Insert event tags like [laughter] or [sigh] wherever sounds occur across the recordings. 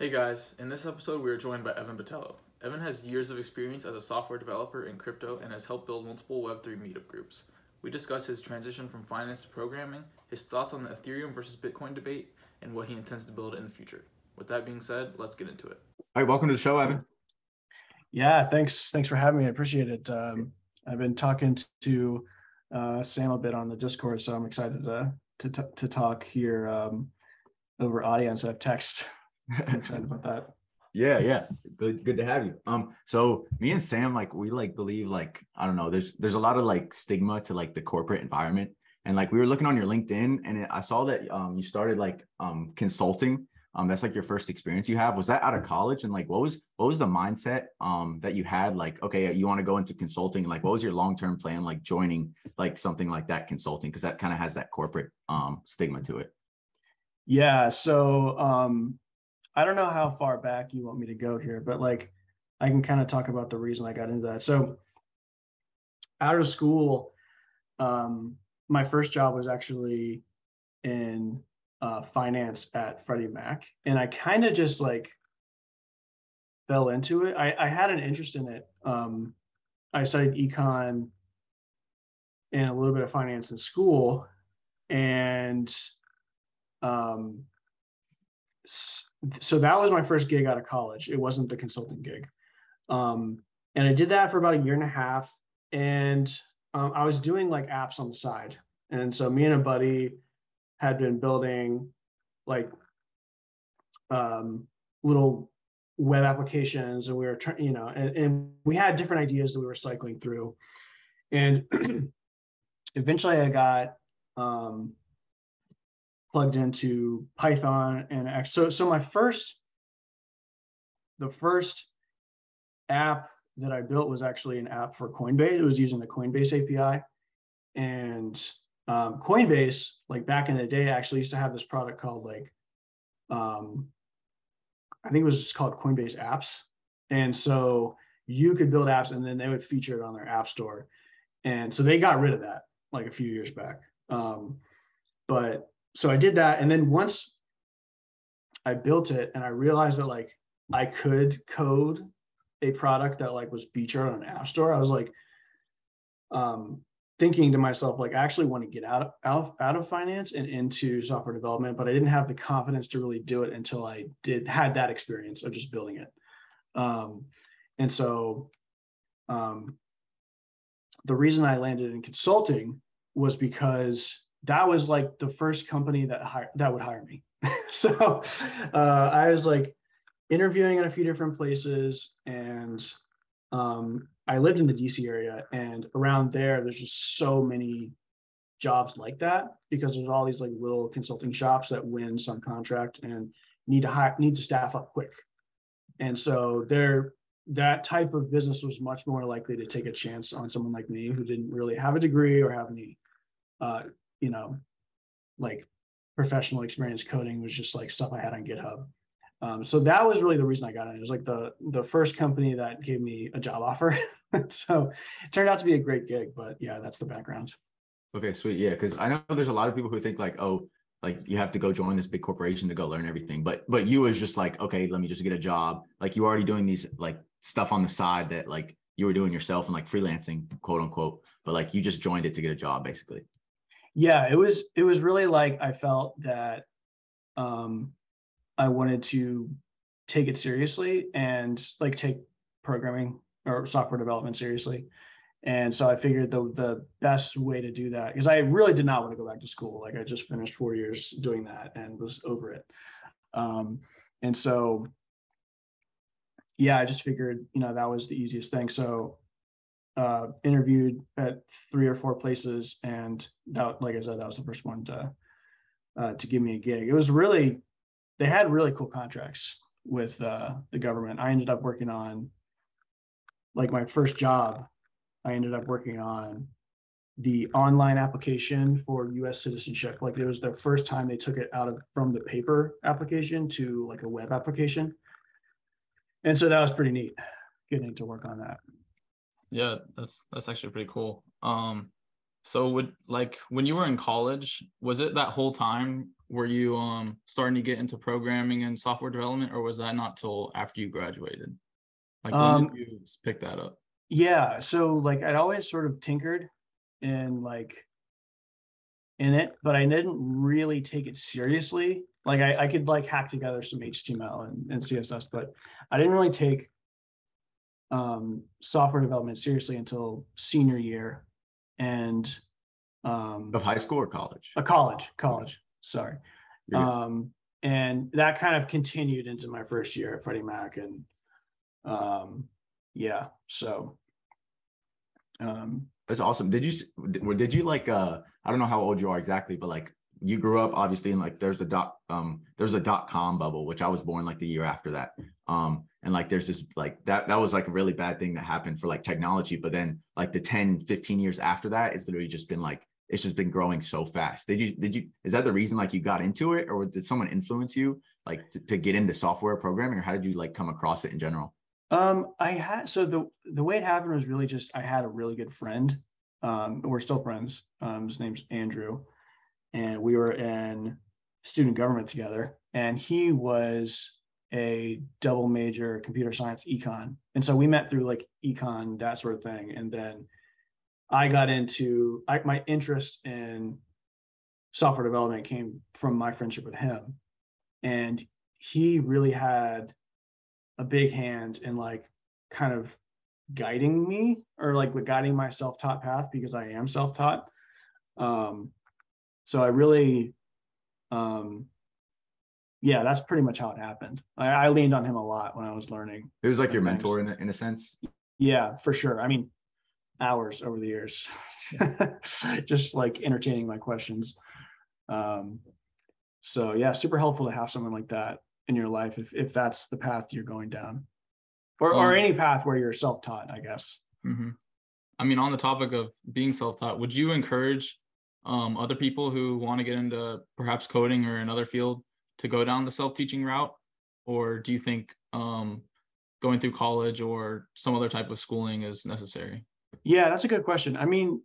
Hey guys, in this episode we are joined by Evan Botello. Evan has years of experience as a software developer in crypto and has helped build multiple Web3 meetup groups. We discuss his transition from finance to programming, his thoughts on the Ethereum versus Bitcoin debate, and what he intends to build in the future. With that being said, let's get into it. All right, welcome to the show, Evan. Yeah, thanks. Thanks for having me. I appreciate it. Um, I've been talking to uh, Sam a bit on the Discord, so I'm excited to to, to talk here um, over audience of text. I'm excited about that. [laughs] Yeah, yeah. Good good to have you. Um so me and Sam like we like believe like I don't know, there's there's a lot of like stigma to like the corporate environment and like we were looking on your LinkedIn and it, I saw that um you started like um consulting. Um that's like your first experience you have. Was that out of college and like what was what was the mindset um that you had like okay, you want to go into consulting like what was your long-term plan like joining like something like that consulting because that kind of has that corporate um stigma to it. Yeah, so um I don't know how far back you want me to go here, but like I can kind of talk about the reason I got into that. So out of school, um, my first job was actually in uh, finance at Freddie Mac, and I kind of just like fell into it. I, I had an interest in it. Um, I studied econ and a little bit of finance in school, and um, so that was my first gig out of college. It wasn't the consulting gig. Um, and I did that for about a year and a half. And um, I was doing like apps on the side. And so me and a buddy had been building like um, little web applications and we were trying, you know, and, and we had different ideas that we were cycling through. And [clears throat] eventually I got um, plugged into Python and so so my first the first app that I built was actually an app for Coinbase. It was using the Coinbase API, and um, Coinbase, like back in the day, actually used to have this product called like, um, I think it was called Coinbase Apps, and so you could build apps and then they would feature it on their app store, and so they got rid of that like a few years back. Um, but so I did that. And then once I built it and I realized that like I could code a product that like was featured on an app store, I was like um, thinking to myself, like, I actually want to get out of, out, out of finance and into software development, but I didn't have the confidence to really do it until I did had that experience of just building it. Um, and so um, the reason I landed in consulting was because that was like the first company that hire, that would hire me. [laughs] so uh, I was like interviewing at a few different places, and um, I lived in the DC area, and around there, there's just so many jobs like that because there's all these like little consulting shops that win some contract and need to hire need to staff up quick, and so there that type of business was much more likely to take a chance on someone like me who didn't really have a degree or have any uh, you know, like professional experience coding was just like stuff I had on GitHub. Um, so that was really the reason I got in. It was like the the first company that gave me a job offer. [laughs] so it turned out to be a great gig, but yeah, that's the background. Okay, sweet. Yeah, because I know there's a lot of people who think like, oh, like you have to go join this big corporation to go learn everything. But but you was just like, okay, let me just get a job. Like you already doing these like stuff on the side that like you were doing yourself and like freelancing, quote unquote. But like you just joined it to get a job, basically yeah it was it was really like i felt that um i wanted to take it seriously and like take programming or software development seriously. And so i figured the the best way to do that because i really did not want to go back to school. Like i just finished four years doing that and was over it. Um and so yeah i just figured you know that was the easiest thing. So uh, interviewed at three or four places, and that, like I said, that was the first one to uh, to give me a gig. It was really they had really cool contracts with uh, the government. I ended up working on like my first job. I ended up working on the online application for U.S. citizenship. Like it was the first time they took it out of from the paper application to like a web application, and so that was pretty neat getting to work on that. Yeah, that's that's actually pretty cool. Um, So would like when you were in college, was it that whole time were you um starting to get into programming and software development or was that not till after you graduated? Like when Um, did you pick that up? Yeah, so like I'd always sort of tinkered and like in it, but I didn't really take it seriously. Like I, I could like hack together some HTML and, and CSS, but I didn't really take um, software development seriously until senior year and um, Of high school or college? a college, college, sorry. Um, and that kind of continued into my first year at Freddie Mac and um, yeah, so um, That's awesome. Did you did you like uh I don't know how old you are exactly, but like you grew up obviously in like there's a dot um there's a dot com bubble, which I was born like the year after that. Um and like there's just like that that was like a really bad thing that happened for like technology. But then like the 10, 15 years after that, it's literally just been like it's just been growing so fast. Did you did you is that the reason like you got into it or did someone influence you like to, to get into software programming or how did you like come across it in general? Um, I had so the the way it happened was really just I had a really good friend. Um, we're still friends. Um, his name's Andrew, and we were in student government together. And he was a double major computer science econ, and so we met through like econ that sort of thing. And then I got into I, my interest in software development came from my friendship with him, and he really had a big hand in like kind of guiding me or like guiding my self-taught path because I am self-taught. Um, so I really, um, yeah, that's pretty much how it happened. I, I leaned on him a lot when I was learning. It was like your mentor in a, in a sense. Yeah, for sure. I mean, hours over the years, [laughs] just like entertaining my questions. Um, so yeah, super helpful to have someone like that in your life if if that's the path you're going down, or or Um, any path where you're self-taught, I guess. Mhm. I mean, on the topic of being self-taught, would you encourage um, other people who want to get into perhaps coding or another field to go down the self-teaching route, or do you think um, going through college or some other type of schooling is necessary? Yeah, that's a good question. I mean,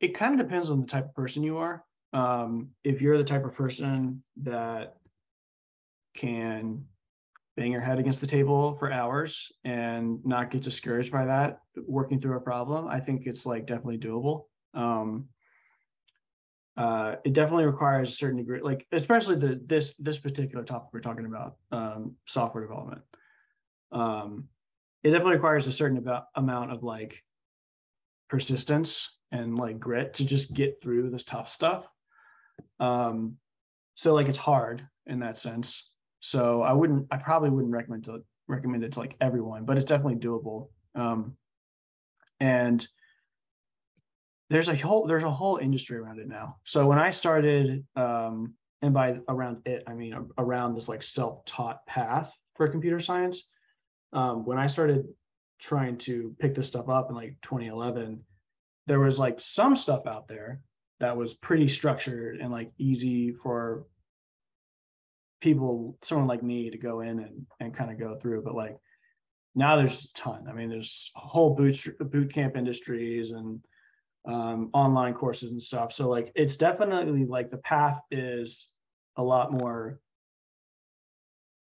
it kind of depends on the type of person you are. Um, if you're the type of person that can bang your head against the table for hours and not get discouraged by that, working through a problem, I think it's like definitely doable. Um, uh, it definitely requires a certain degree, like especially the this this particular topic we're talking about, um, software development. Um, it definitely requires a certain about amount of like persistence and like grit to just get through this tough stuff. Um, so like it's hard in that sense. So I wouldn't, I probably wouldn't recommend to recommend it to like everyone, but it's definitely doable. Um, and there's a whole there's a whole industry around it now. So when I started, um, and by around it I mean around this like self-taught path for computer science, um, when I started trying to pick this stuff up in like 2011, there was like some stuff out there that was pretty structured and like easy for people, someone like me to go in and, and kind of go through. But like now there's a ton. I mean, there's whole boot boot camp industries and um, online courses and stuff. So like it's definitely like the path is a lot more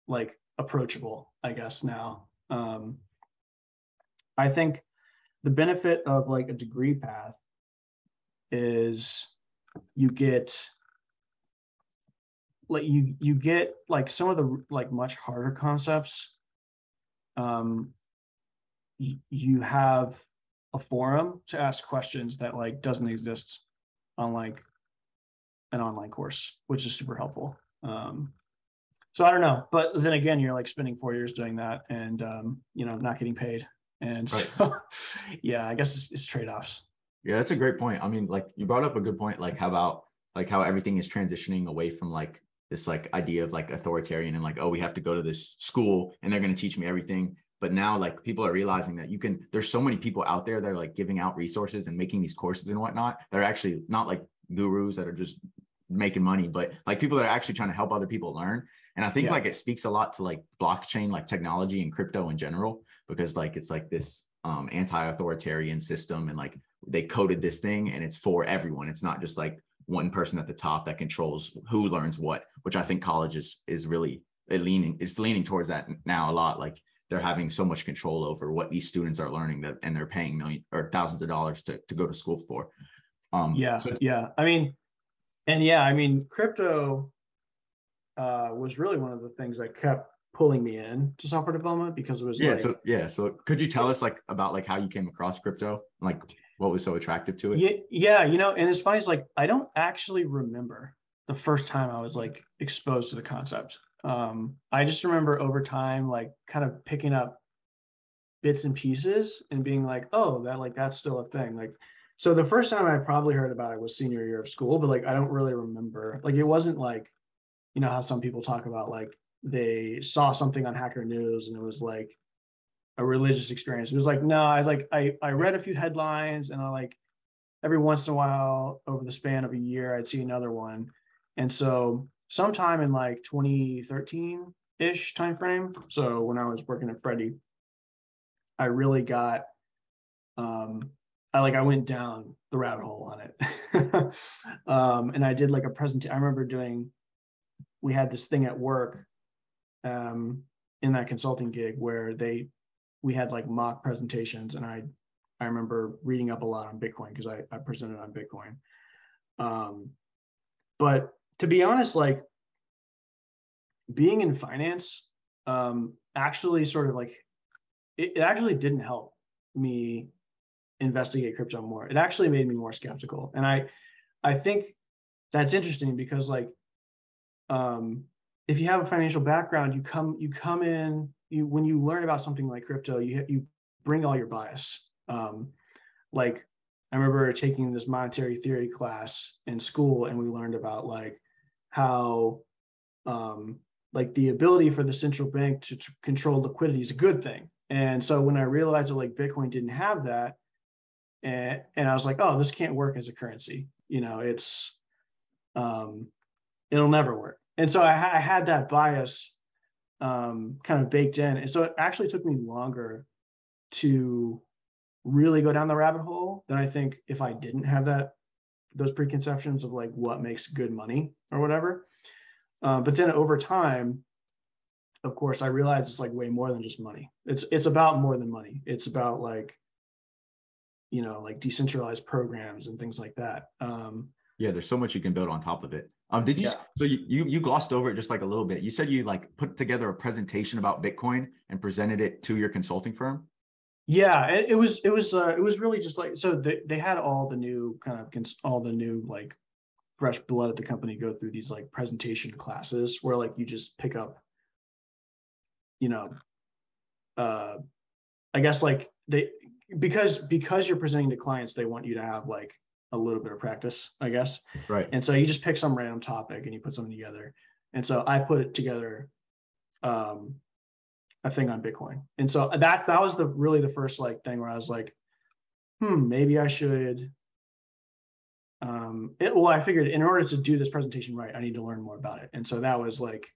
like approachable, I guess now. Um, I think the benefit of like a degree path is you get like you you get like some of the like much harder concepts um you, you have a forum to ask questions that like doesn't exist on like an online course which is super helpful um so i don't know but then again you're like spending four years doing that and um you know not getting paid and Right. so [laughs] yeah i guess it's, it's trade-offs Yeah, that's a great point. I mean, like you brought up a good point, like how about like how everything is transitioning away from like this like idea of like authoritarian and like, oh, we have to go to this school and they're gonna teach me everything. But now like people are realizing that you can, there's so many people out there that are like giving out resources and making these courses and whatnot. They're actually not like gurus that are just making money, but like people that are actually trying to help other people learn. And I think Yeah. like it speaks a lot to like blockchain, like technology and crypto in general, because like it's like this um anti-authoritarian system and like they coded this thing and it's for everyone it's not just like one person at the top that controls who learns what which i think college is is really leaning it's leaning towards that now a lot like they're having so much control over what these students are learning that and they're paying million or thousands of dollars to, to go to school for. Um yeah so yeah. I mean and yeah i mean crypto uh was really one of the things that kept pulling me in to software development because it was yeah like, so yeah so could you tell us like about like how you came across crypto? Like what was so attractive to it? Yeah yeah you know and it's funny it's like i don't actually remember the first time i was like exposed to the concept um i just remember over time like kind of picking up bits and pieces and being like oh that like that's still a thing like so the first time i probably heard about it was senior year of school but like i don't really remember like it wasn't like you know how some people talk about like they saw something on Hacker News and it was like a religious experience. It was like, no, I like I I read a few headlines and I like every once in a while over the span of a year I'd see another one. And so sometime in like 2013 ish timeframe. So when I was working at Freddie, I really got um I like I went down the rabbit hole on it. [laughs] um and I did like a presentation. I remember doing we had this thing at work um, in that consulting gig where they we had like mock presentations and I I remember reading up a lot on Bitcoin because I, I presented on Bitcoin. Um, but to be honest, like being in finance um, actually sort of like it, it actually didn't help me investigate crypto more. It actually made me more skeptical. And I I think that's interesting because like um if you have a financial background, you come you come in you when you learn about something like crypto, you you bring all your bias. Um, like I remember taking this monetary theory class in school, and we learned about like how um, like the ability for the central bank to, control liquidity is a good thing. And so when I realized that like Bitcoin didn't have that, and and I was like, oh, this can't work as a currency. You know, it's um, it'll never work and so I, I had that bias um, kind of baked in, and so it actually took me longer to really go down the rabbit hole than I think if I didn't have that those preconceptions of like what makes good money or whatever. Uh, but then over time, of course, I realized it's like way more than just money. It's it's about more than money. It's about like you know like decentralized programs and things like that. Um, yeah, there's so much you can build on top of it. Um, did you? Yeah. So you, you you glossed over it just like a little bit. You said you like put together a presentation about Bitcoin and presented it to your consulting firm. Yeah, it, it was it was uh, it was really just like so they they had all the new kind of all the new like fresh blood at the company go through these like presentation classes where like you just pick up, you know, uh, I guess like they because because you're presenting to clients, they want you to have like a little bit of practice, I guess. Right. And so you just pick some random topic and you put something together. And so I put it together um, a thing on Bitcoin. And so that that was the really the first like thing where I was like, hmm, maybe I should. Um, it, well, I figured in order to do this presentation right, I need to learn more about it. And so that was like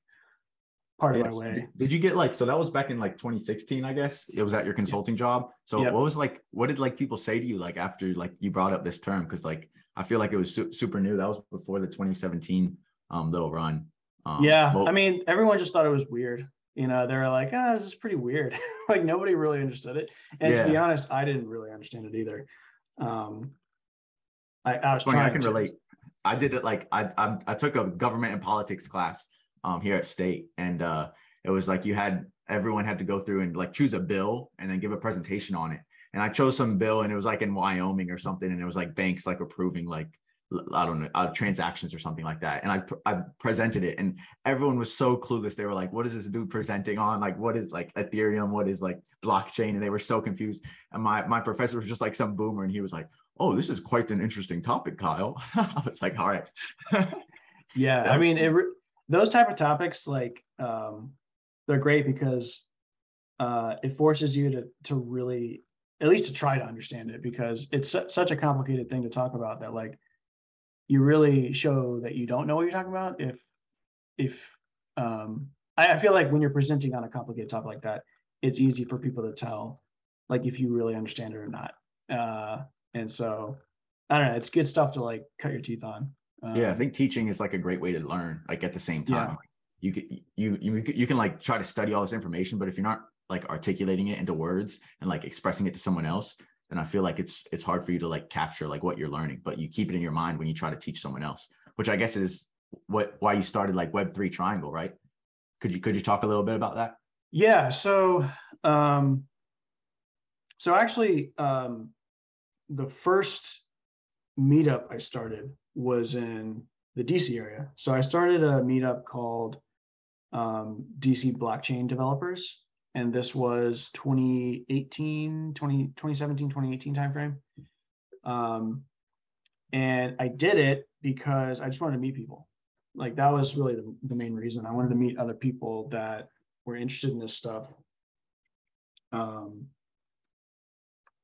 part yes. of my way. Did you get like so that was back in like 2016, I guess? It was at your consulting job. So yep. what was like what did like people say to you like after like you brought up this term cuz like I feel like it was su- super new. That was before the 2017 um little run. Um, yeah, well, I mean, everyone just thought it was weird. You know, they were like, "Ah, oh, this is pretty weird." [laughs] like nobody really understood it. And yeah. to be honest, I didn't really understand it either. Um I, I was funny, I can to. relate. I did it like I, I I took a government and politics class um, here at state. And uh, it was like you had everyone had to go through and like choose a bill and then give a presentation on it. And I chose some bill and it was like in Wyoming or something. And it was like banks like approving like I don't know uh, transactions or something like that. And I I presented it, and everyone was so clueless. They were like, "What is this dude presenting on? Like, what is like Ethereum? What is like blockchain?" And they were so confused. And my my professor was just like some boomer, and he was like, "Oh, this is quite an interesting topic, Kyle." [laughs] I was like, "All right." [laughs] yeah, I mean, it re- those type of topics like um, they're great because uh, it forces you to to really at least to try to understand it because it's su- such a complicated thing to talk about that like you really show that you don't know what you're talking about if if um, I, I feel like when you're presenting on a complicated topic like that it's easy for people to tell like if you really understand it or not uh, And so I don't know, it's good stuff to like cut your teeth on. Um, yeah, I um, think teaching is like a great way to learn. Like at the same time, yeah. you could you you you can like try to study all this information, but if you're not like articulating it into words and like expressing it to someone else, then I feel like it's it's hard for you to like capture like what you're learning, but you keep it in your mind when you try to teach someone else, which I guess is what why you started like Web three Triangle, right? Could you could you talk a little bit about that? Yeah. So um, so actually, um, the first meetup I started was in the DC area. So I started a meetup called um, DC Blockchain Developers, and this was 2018, 20, 2017, 2018 timeframe. Um, and I did it because I just wanted to meet people. Like that was really the, the main reason. I wanted to meet other people that were interested in this stuff. Um,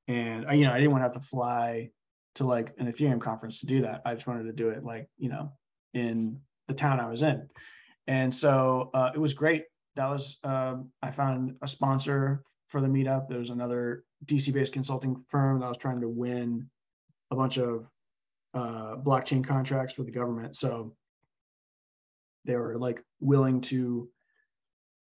and I, you know, I didn't want to have to fly to like an Ethereum conference to do that. I just wanted to do it like, you know, in the town I was in. And so uh, it was great. That was, um, I found a sponsor for the meetup. There was another DC based consulting firm that was trying to win a bunch of uh, blockchain contracts with the government. So they were like willing to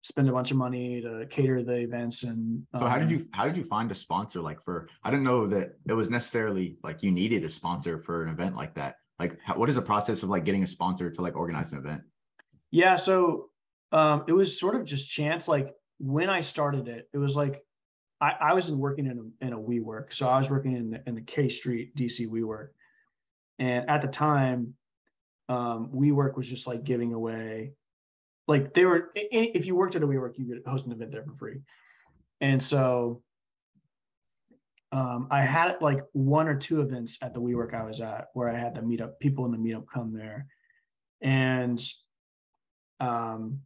spend a bunch of money to cater the events and um, so how did you um, how did you find a sponsor like for i didn't know that it was necessarily like you needed a sponsor for an event like that like how, what is the process of like getting a sponsor to like organize an event yeah so um it was sort of just chance like when i started it it was like i i was working in a in a WeWork. So i was working in the in the k street dc WeWork. And at the time um WeWork was just like giving away like they were if you worked at a WeWork, you could host an event there for free. And so um, I had like one or two events at the WeWork I was at where I had the meetup people in the meetup come there, and um,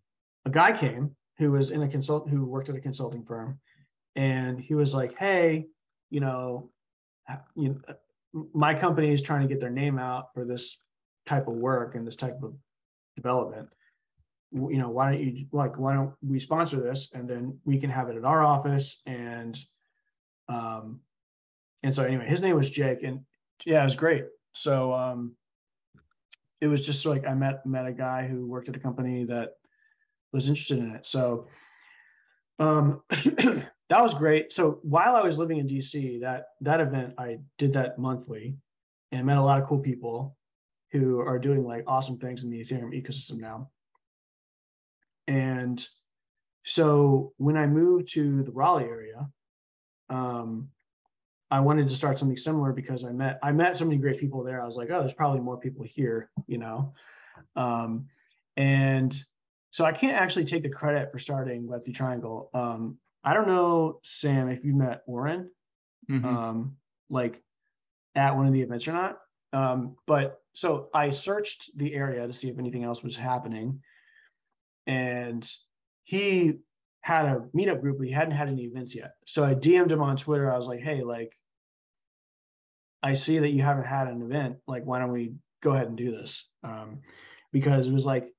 a guy came who was in a consult who worked at a consulting firm, and he was like, "Hey, you know, you know, my company is trying to get their name out for this type of work and this type of development you know, why don't you like, why don't we sponsor this and then we can have it at our office and, um, and so anyway, his name was Jake and yeah, it was great. So, um, it was just like I met met a guy who worked at a company that was interested in it. So, um, [clears throat] that was great. So while I was living in DC, that that event I did that monthly, and met a lot of cool people who are doing like awesome things in the Ethereum ecosystem now. And so when I moved to the Raleigh area, um, I wanted to start something similar because I met I met so many great people there. I was like, oh, there's probably more people here, you know. Um, and so I can't actually take the credit for starting Web3 Triangle. Um, I don't know, Sam, if you met Oren, mm-hmm. um, like at one of the events or not. Um, but so I searched the area to see if anything else was happening and he had a meetup group, but he hadn't had any events yet. So I DM'd him on Twitter. I was like, hey, like, I see that you haven't had an event. Like, why don't we go ahead and do this? Um, because it was like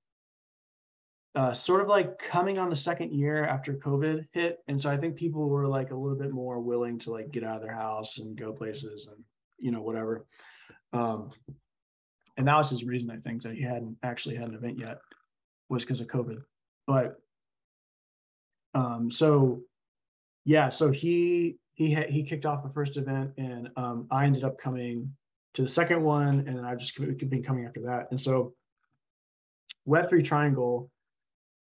uh, sort of like coming on the second year after COVID hit. And so I think people were like a little bit more willing to like get out of their house and go places and, you know, whatever. Um, and that was his reason, I think, that he hadn't actually had an event yet was because of COVID. But um, so yeah, so he he had, he kicked off the first event, and um, I ended up coming to the second one, and I just been coming after that. And so Web three Triangle,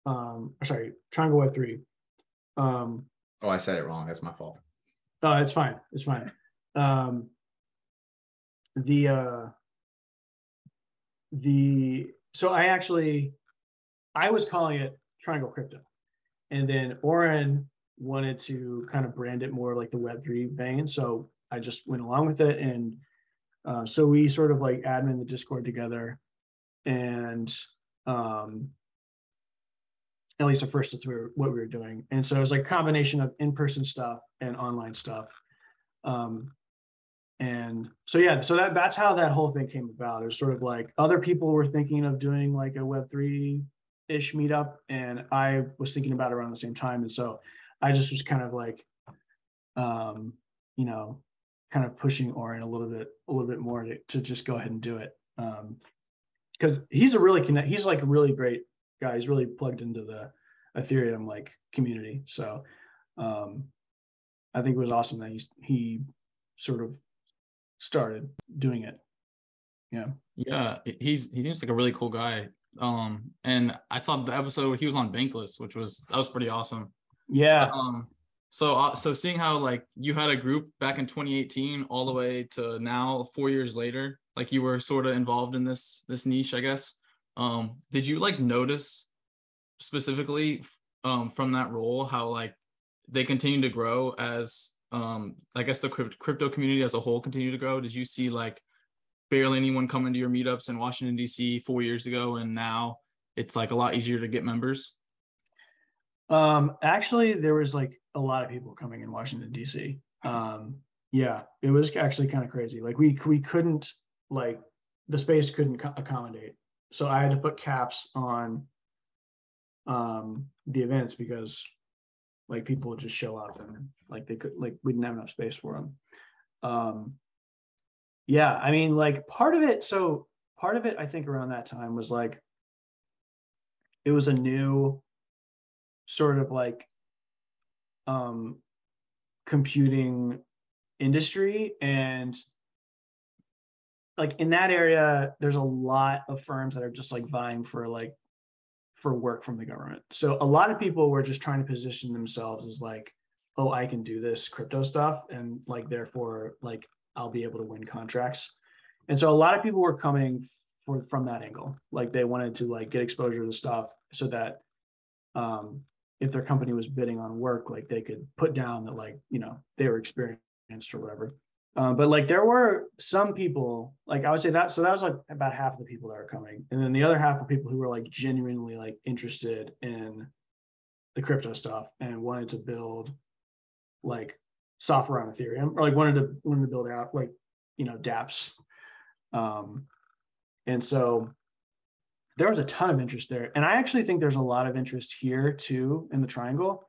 um, sorry, Triangle Web three. Um, oh, I said it wrong. That's my fault. Oh, it's fine. It's fine. Um, the uh, the so I actually I was calling it Triangle Crypto. And then Oren wanted to kind of brand it more like the Web3 vein. So I just went along with it. And uh, so we sort of like admin the Discord together. And um, at least at first, that's what we were doing. And so it was like combination of in person stuff and online stuff. Um, and so yeah so that that's how that whole thing came about it was sort of like other people were thinking of doing like a web3 ish meetup and I was thinking about around the same time. And so I just was kind of like, um, you know, kind of pushing Oren a little bit, a little bit more to, to just go ahead and do it. Um, because he's a really connect, he's like a really great guy. He's really plugged into the Ethereum like community. So, um, I think it was awesome that he he sort of started doing it. Yeah. Yeah, he's he seems like a really cool guy. Um, and I saw the episode where he was on Bankless, which was that was pretty awesome. Yeah. Um, so uh, so seeing how like you had a group back in 2018 all the way to now, four years later, like you were sort of involved in this this niche, I guess. Um, did you like notice specifically um from that role how like they continue to grow as um I guess the crypto community as a whole continue to grow? Did you see like barely anyone coming to your meetups in Washington D.C. four years ago, and now it's like a lot easier to get members? Um, actually, there was like a lot of people coming in Washington D.C. Um, yeah, it was actually kind of crazy. Like we we couldn't like the space couldn't accommodate, so I had to put caps on um the events because like people would just show up and like they could like we didn't have enough space for them. Um, yeah, I mean, like part of it. So part of it, I think, around that time was like it was a new sort of like um, computing industry and like in that area there's a lot of firms that are just like vying for like for work from the government so a lot of people were just trying to position themselves as like oh i can do this crypto stuff and like therefore like I'll be able to win contracts. And so a lot of people were coming for, from that angle. Like they wanted to like get exposure to stuff so that um, if their company was bidding on work, like they could put down that like, you know, they were experienced or whatever. Um, but like there were some people, like I would say that, so that was like about half of the people that are coming. And then the other half of people who were like genuinely like interested in the crypto stuff and wanted to build like software on Ethereum, or like wanted to wanted to build out like you know DApps, um, and so there was a ton of interest there, and I actually think there's a lot of interest here too in the Triangle.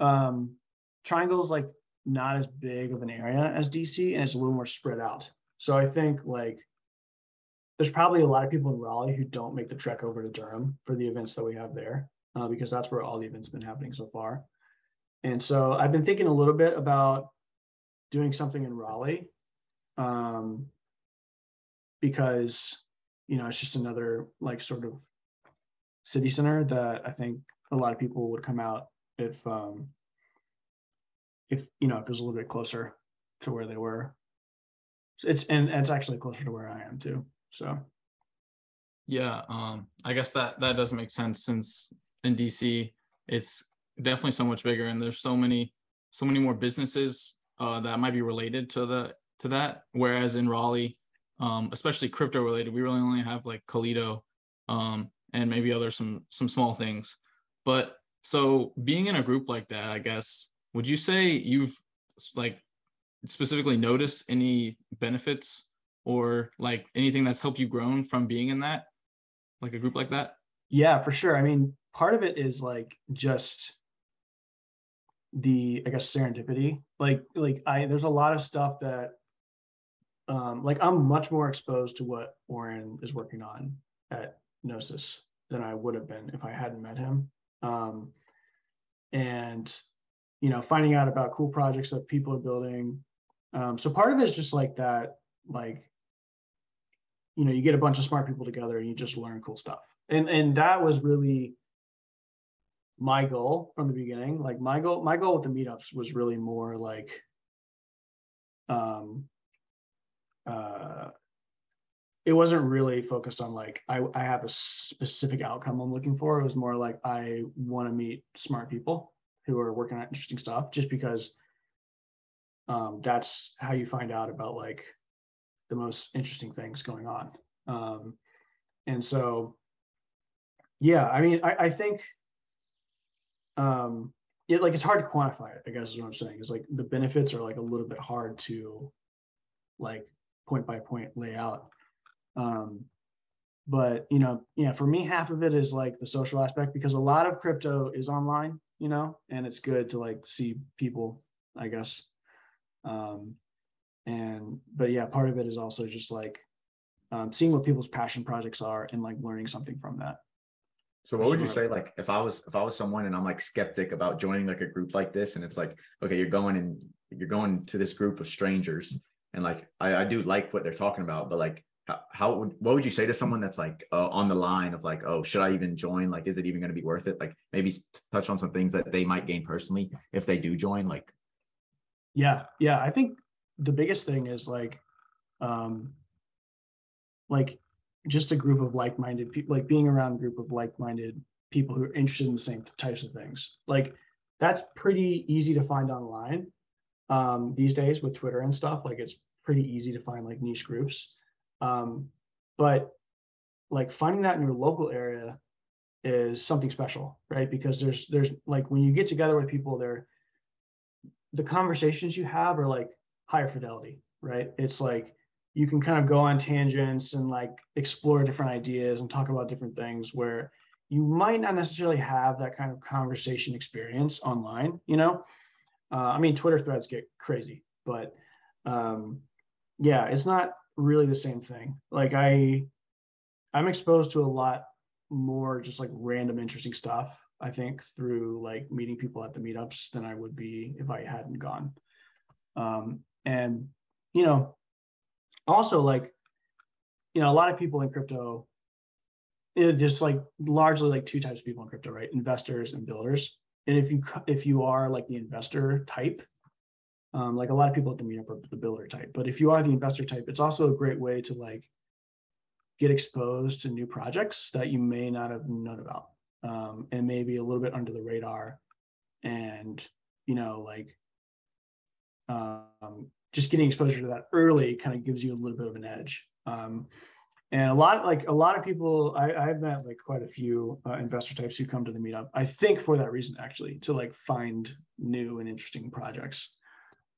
Um, Triangle is like not as big of an area as DC, and it's a little more spread out. So I think like there's probably a lot of people in Raleigh who don't make the trek over to Durham for the events that we have there, uh, because that's where all the events have been happening so far. And so I've been thinking a little bit about doing something in Raleigh um, because, you know, it's just another like sort of city center that I think a lot of people would come out if, um, if, you know, if it was a little bit closer to where they were. It's, and, it's actually closer to where I am too. So. Yeah, um, I guess that that does make sense since in DC it's definitely so much bigger and there's so many so many more businesses uh, that might be related to the to that whereas in raleigh um, especially crypto related we really only have like Koledo um, and maybe other some some small things but so being in a group like that i guess would you say you've like specifically noticed any benefits or like anything that's helped you grown from being in that like a group like that yeah for sure i mean part of it is like just the I guess serendipity. Like like I there's a lot of stuff that um like I'm much more exposed to what Oren is working on at Gnosis than I would have been if I hadn't met him. Um and you know finding out about cool projects that people are building. Um so part of it is just like that like you know you get a bunch of smart people together and you just learn cool stuff. And and that was really my goal from the beginning. Like my goal, my goal with the meetups was really more like um uh it wasn't really focused on like I, I have a specific outcome I'm looking for. It was more like I want to meet smart people who are working on interesting stuff just because um, that's how you find out about like the most interesting things going on. Um, and so, yeah, I mean, I, I think um it like it's hard to quantify it i guess is what i'm saying is like the benefits are like a little bit hard to like point by point lay out um but you know yeah for me half of it is like the social aspect because a lot of crypto is online you know and it's good to like see people i guess um and but yeah, part of it is also just like um, seeing what people's passion projects are and like learning something from that. So what would you say like if I was if I was someone and I'm like skeptic about joining like a group like this and it's like okay you're going and you're going to this group of strangers and like I, I do like what they're talking about but like how, how would what would you say to someone that's like uh, on the line of like oh should I even join like is it even going to be worth it like maybe touch on some things that they might gain personally if they do join like Yeah, yeah. I think the biggest thing is like, um, like just a group of like-minded people, like being around a group of like-minded people who are interested in the same types of things. Like that's pretty easy to find online um, these days with Twitter and stuff. Like it's pretty easy to find like niche groups. Um, but like finding that in your local area is something special, right? Because there's there's like when you get together with people, they're the conversations you have are like higher fidelity, right? It's like you can kind of go on tangents and like explore different ideas and talk about different things where you might not necessarily have that kind of conversation experience online, you know? Uh, I mean, Twitter threads get crazy, but um, yeah, it's not really the same thing. Like I, I'm exposed to a lot more just like random interesting stuff I think through like meeting people at the meetups than I would be if I hadn't gone. Um, and you know, also like, you know, a lot of people in crypto, it, there's like largely like two types of people in crypto, right? Investors and builders. And if you if you are like the investor type, um, like a lot of people at the meetup are the builder type. But if you are the investor type, it's also a great way to like get exposed to new projects that you may not have known about um, and maybe a little bit under the radar and you know like um, just getting exposure to that early kind of gives you a little bit of an edge um, and a lot like a lot of people I, i've met like quite a few uh, investor types who come to the meetup i think for that reason actually to like find new and interesting projects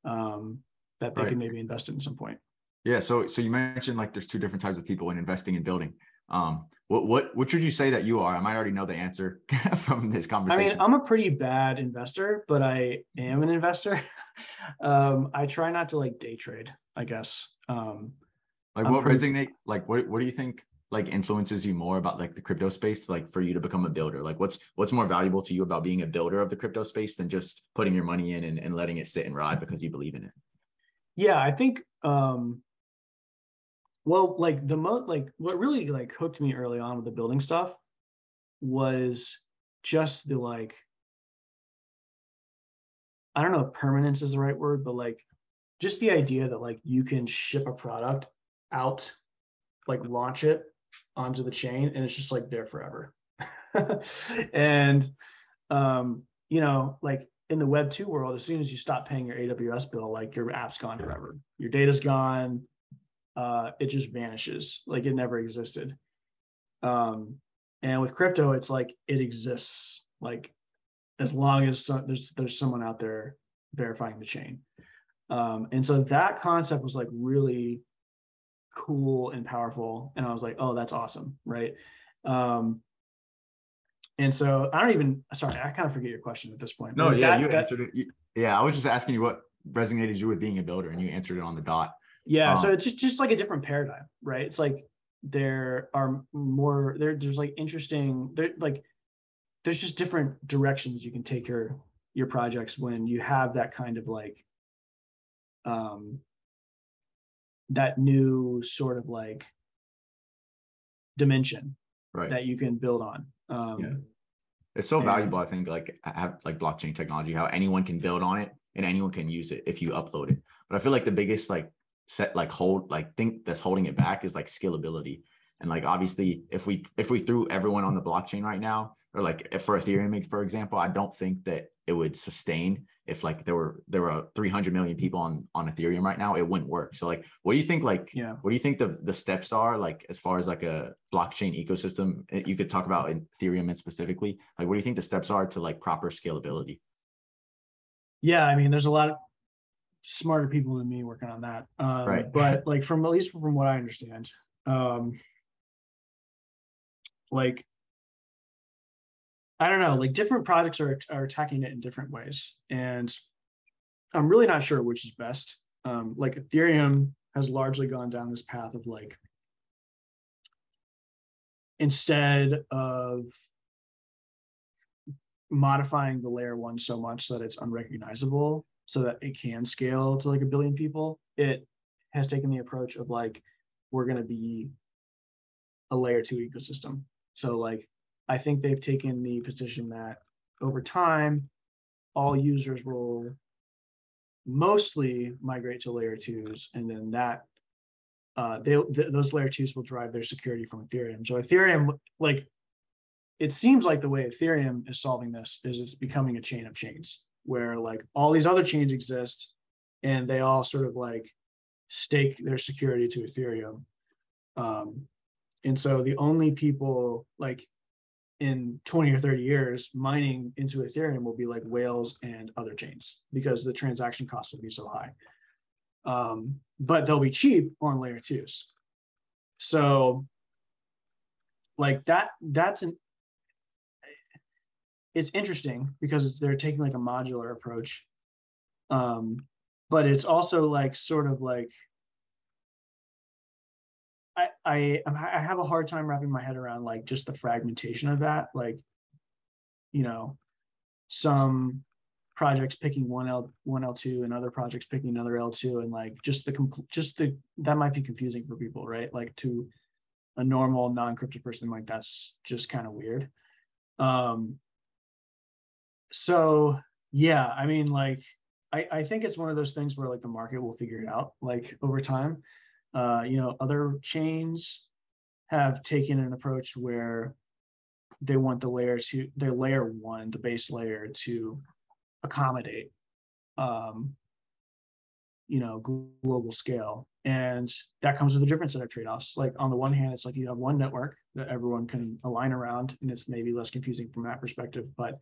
um, that they Right. can maybe invest in at some point yeah so so you mentioned like there's two different types of people in investing and building um what what which would you say that you are i might already know the answer [laughs] from this conversation. I mean, I'm a pretty bad investor, but I am an investor. [laughs] um, I try not to like day trade, I guess. Um, Like I'm what pretty- resonate like what what do you think like influences you more about like the crypto space like for you to become a builder? Like what's what's more valuable to you about being a builder of the crypto space than just putting your money in and, and letting it sit and ride because you believe in it? yeah, I think um, well, like the most like what really like hooked me early on with the building stuff was just the like I don't know if permanence is the right word, but like just the idea that like you can ship a product out, like launch it onto the chain and it's just like there forever. [laughs] and um, you know, like in the web 2 world, as soon as you stop paying your AWS bill, like your app's gone forever. Your data's gone, uh, it just vanishes, like it never existed. Um, and with crypto, it's like it exists like as long as some, there's there's someone out there verifying the chain. Um, and so that concept was like really cool and powerful. And I was like, oh, that's awesome, right? Um, and so I don't even sorry, I kind of forget your question at this point. No, but yeah, that- you that- answered it. You- yeah, I was just asking you what resonated you with being a builder and you answered it on the dot. Yeah, so Um, it's just just like a different paradigm, right? It's like there are more there there's like interesting there like there's just different directions you can take your your projects when you have that kind of like um that new sort of like dimension Right. that you can build on. Um Yeah. It's so And- valuable, I think, like have like blockchain technology, how anyone can build on it and anyone can use it if you upload it. But I feel like the biggest like set like hold like think that's holding it back is like scalability. And like obviously if we if we threw everyone on the blockchain right now, or like if for Ethereum, for example, I don't think that it would sustain if like there were there were 300 million people on on Ethereum right now, it wouldn't work. So like what do you think like yeah. what do you think the the steps are like as far as like a blockchain ecosystem eh, you could talk about in ethereum and specifically like what do you think the steps are to like proper scalability Yeah, I mean, there's a lot of smarter people than me working on that. Um, Right. But like from at least from what I understand, um, like I don't know, like different projects are are attacking it in different ways, and I'm really not sure which is best. um, like Ethereum has largely gone down this path of like instead of modifying the layer one so much that it's unrecognizable so that it can scale to like a billion people it has taken the approach of like we're going to be a layer two ecosystem so like i think they've taken the position that over time all users will mostly migrate to layer twos and then that uh, they th- those layer twos will drive their security from Ethereum. So Ethereum, like, it seems like the way Ethereum is solving this is it's becoming a chain of chains where like all these other chains exist, and they all sort of like stake their security to Ethereum. Um, and so the only people like in 20 or 30 years mining into Ethereum will be like whales and other chains because the transaction cost will be so high um, but they'll be cheap on layer twos. So like that, that's an, it's interesting because it's, they're taking like a modular approach. Um, but it's also like sort of like, I, I I have a hard time wrapping my head around like just the fragmentation of that. Like, you know, some projects picking one L one L2 and other projects picking another L2 and like just the complete just the that might be confusing for people, right? Like to a normal non-crypto person, like that's just kind of weird. Um so yeah, I mean like I, I think it's one of those things where like the market will figure it out like over time. Uh, you know, other chains have taken an approach where they want the layer to their layer one, the base layer to accommodate um, you know global scale. And that comes with a different set of trade-offs. Like on the one hand it's like you have one network that everyone can align around and it's maybe less confusing from that perspective but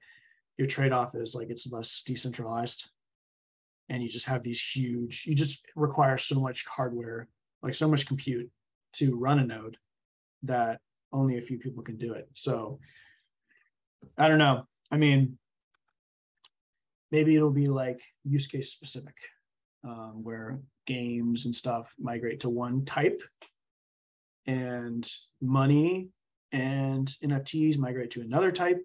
your trade-off is like it's less decentralized and you just have these huge you just require so much hardware like so much compute to run a node that only a few people can do it. So i don't know. I mean maybe it'll be like use case specific um, where games and stuff migrate to one type and money and nfts migrate to another type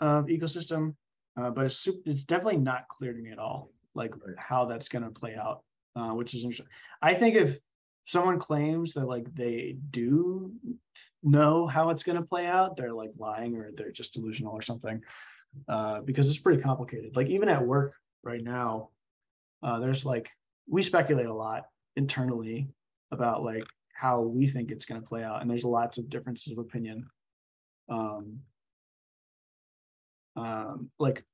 of ecosystem. Uh, but it's super, it's definitely not clear to me at all like how that's going to play out uh, which is interesting i think if someone claims that like they do know how it's going to play out they're like lying or they're just delusional or something uh, because it's pretty complicated. Like even at work right now, uh, there's like we speculate a lot internally about like how we think it's going to play out, and there's lots of differences of opinion. Um, um, like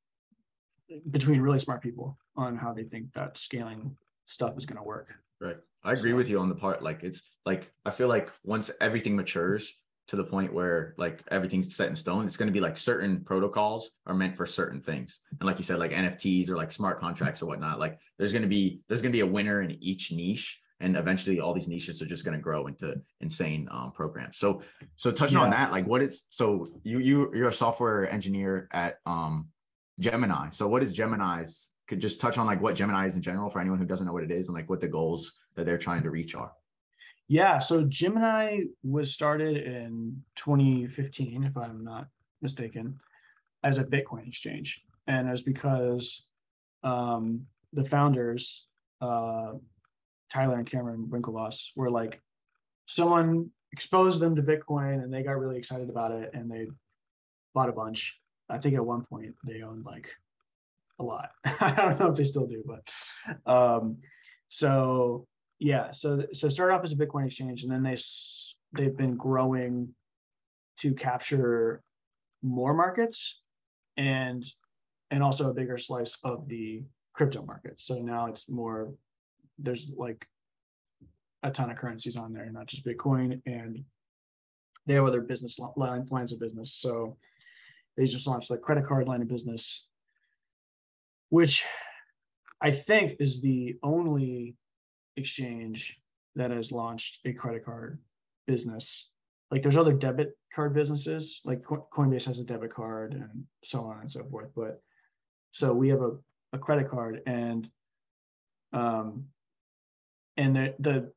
between really smart people on how they think that scaling stuff is going to work. Right. I agree so, with you on the part. Like it's like I feel like once everything matures, to the point where like everything's set in stone. It's going to be like certain protocols are meant for certain things. And like you said, like NFTs or like smart contracts or whatnot, like there's going to be, there's going to be a winner in each niche. And eventually all these niches are just going to grow into insane um, programs. So, so touching yeah. on that, like what is, so you, you, you're a software engineer at um, Gemini. So what is Gemini's could just touch on like what Gemini is in general for anyone who doesn't know what it is and like what the goals that they're trying to reach are. Yeah, so Gemini was started in 2015, if I'm not mistaken, as a Bitcoin exchange. And it's because um, the founders, uh, Tyler and Cameron Winklevoss, were like, someone exposed them to Bitcoin and they got really excited about it and they bought a bunch. I think at one point they owned like a lot. [laughs] I don't know if they still do, but um, so yeah so so started off as a bitcoin exchange and then they they've been growing to capture more markets and and also a bigger slice of the crypto market. So now it's more there's like a ton of currencies on there not just bitcoin and they have other business lines of business. So they just launched like credit card line of business which i think is the only exchange that has launched a credit card business. Like there's other debit card businesses, like Coinbase has a debit card and so on and so forth. But so we have a, a credit card and um, and the the